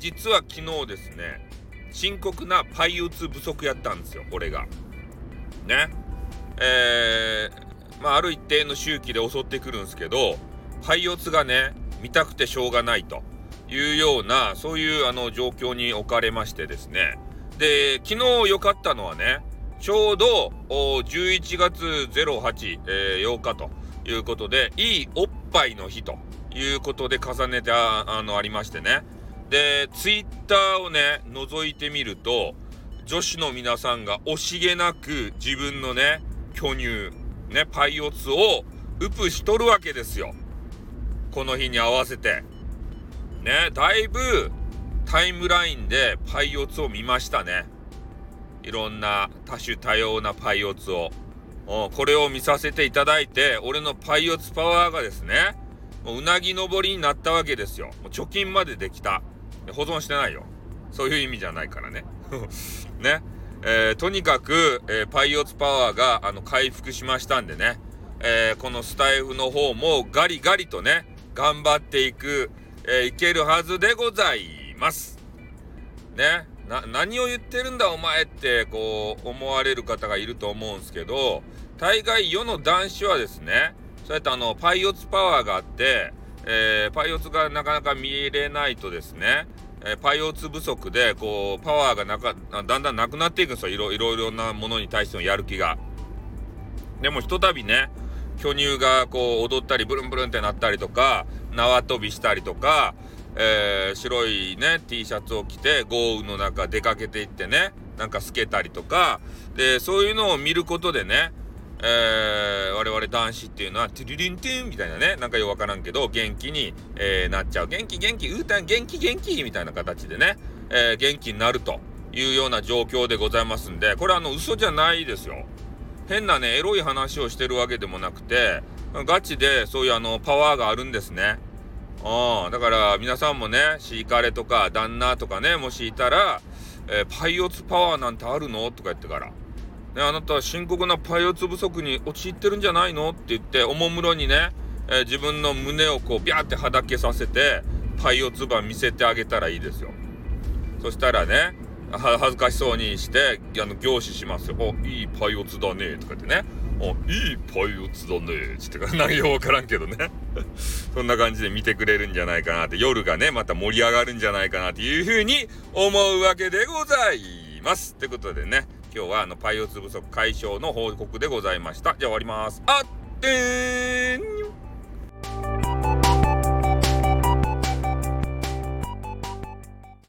実は昨日ですね深刻なパイオツ不足やったんですよ俺が。ね。えー、まあある一定の周期で襲ってくるんですけどパイオツがね見たくてしょうがないというようなそういうあの状況に置かれましてですねで昨日良かったのはねちょうど11月08、えー、8日ということでいいおっぱいの日ということで重ねてあのありましてねでツイッターをね覗いてみると女子の皆さんが惜しげなく自分のね巨乳ねパイオツをウプしとるわけですよ。この日に合わせて。ねだいぶタイムラインでパイオツを見ましたね。いろんな多種多様なパイオツを。これを見させていただいて俺のパイオツパワーがですねもううなぎ登りになったわけですよ。もう貯金までできた。保存してないよ。そういう意味じゃないからね。ね。えー、とにかく、えー、パイオツパワーがあの回復しましたんでね、えー、このスタイフの方もガリガリとね頑張っていく、えいけるはずでございます。ね。な何を言ってるんだお前ってこう思われる方がいると思うんですけど大概世の男子はですねそうやってあのパイオツパワーがあって、えー、パイオツがなかなか見れないとですね、えー、パイオツ不足でこうパワーがなかだんだんなくなっていくんですよいろいろなものに対してのやる気が。でもひとたびね巨乳がこう踊ったりブルンブルンってなったりとか縄跳びしたりとか、えー、白いね T シャツを着て豪雨の中出かけていってねなんか透けたりとかでそういうのを見ることでねえー、我々男子っていうのは、トゥルリントゥンみたいなね、なんかよくわからんけど、元気に、えー、なっちゃう。元気元気、うーたん元気元気みたいな形でね、えー、元気になるというような状況でございますんで、これあの、嘘じゃないですよ。変なね、エロい話をしてるわけでもなくて、ガチでそういうあの、パワーがあるんですね。うん、だから皆さんもね、シーカレとか旦那とかね、もしいたら、えー、パイオツパワーなんてあるの？とか言ってから、ね、あなたは深刻なパイオツ不足に陥ってるんじゃないの？って言っておもむろにね、えー、自分の胸をこうビャーってはだけさせてパイオツバ見せてあげたらいいですよ。そしたらね恥ずかしそうにしてあの凝視しますよ「おいいパイオツだね」とか言ってね「おいいパイオツだね」つってか内容わからんけどね。そんな感じで見てくれるんじゃないかなって。夜がねまた盛り上がるんじゃないかなっていうふうに思うわけでございますますってことでね今日はあのパイオツ不足解消の報告でございました。じゃあ終わります。あってー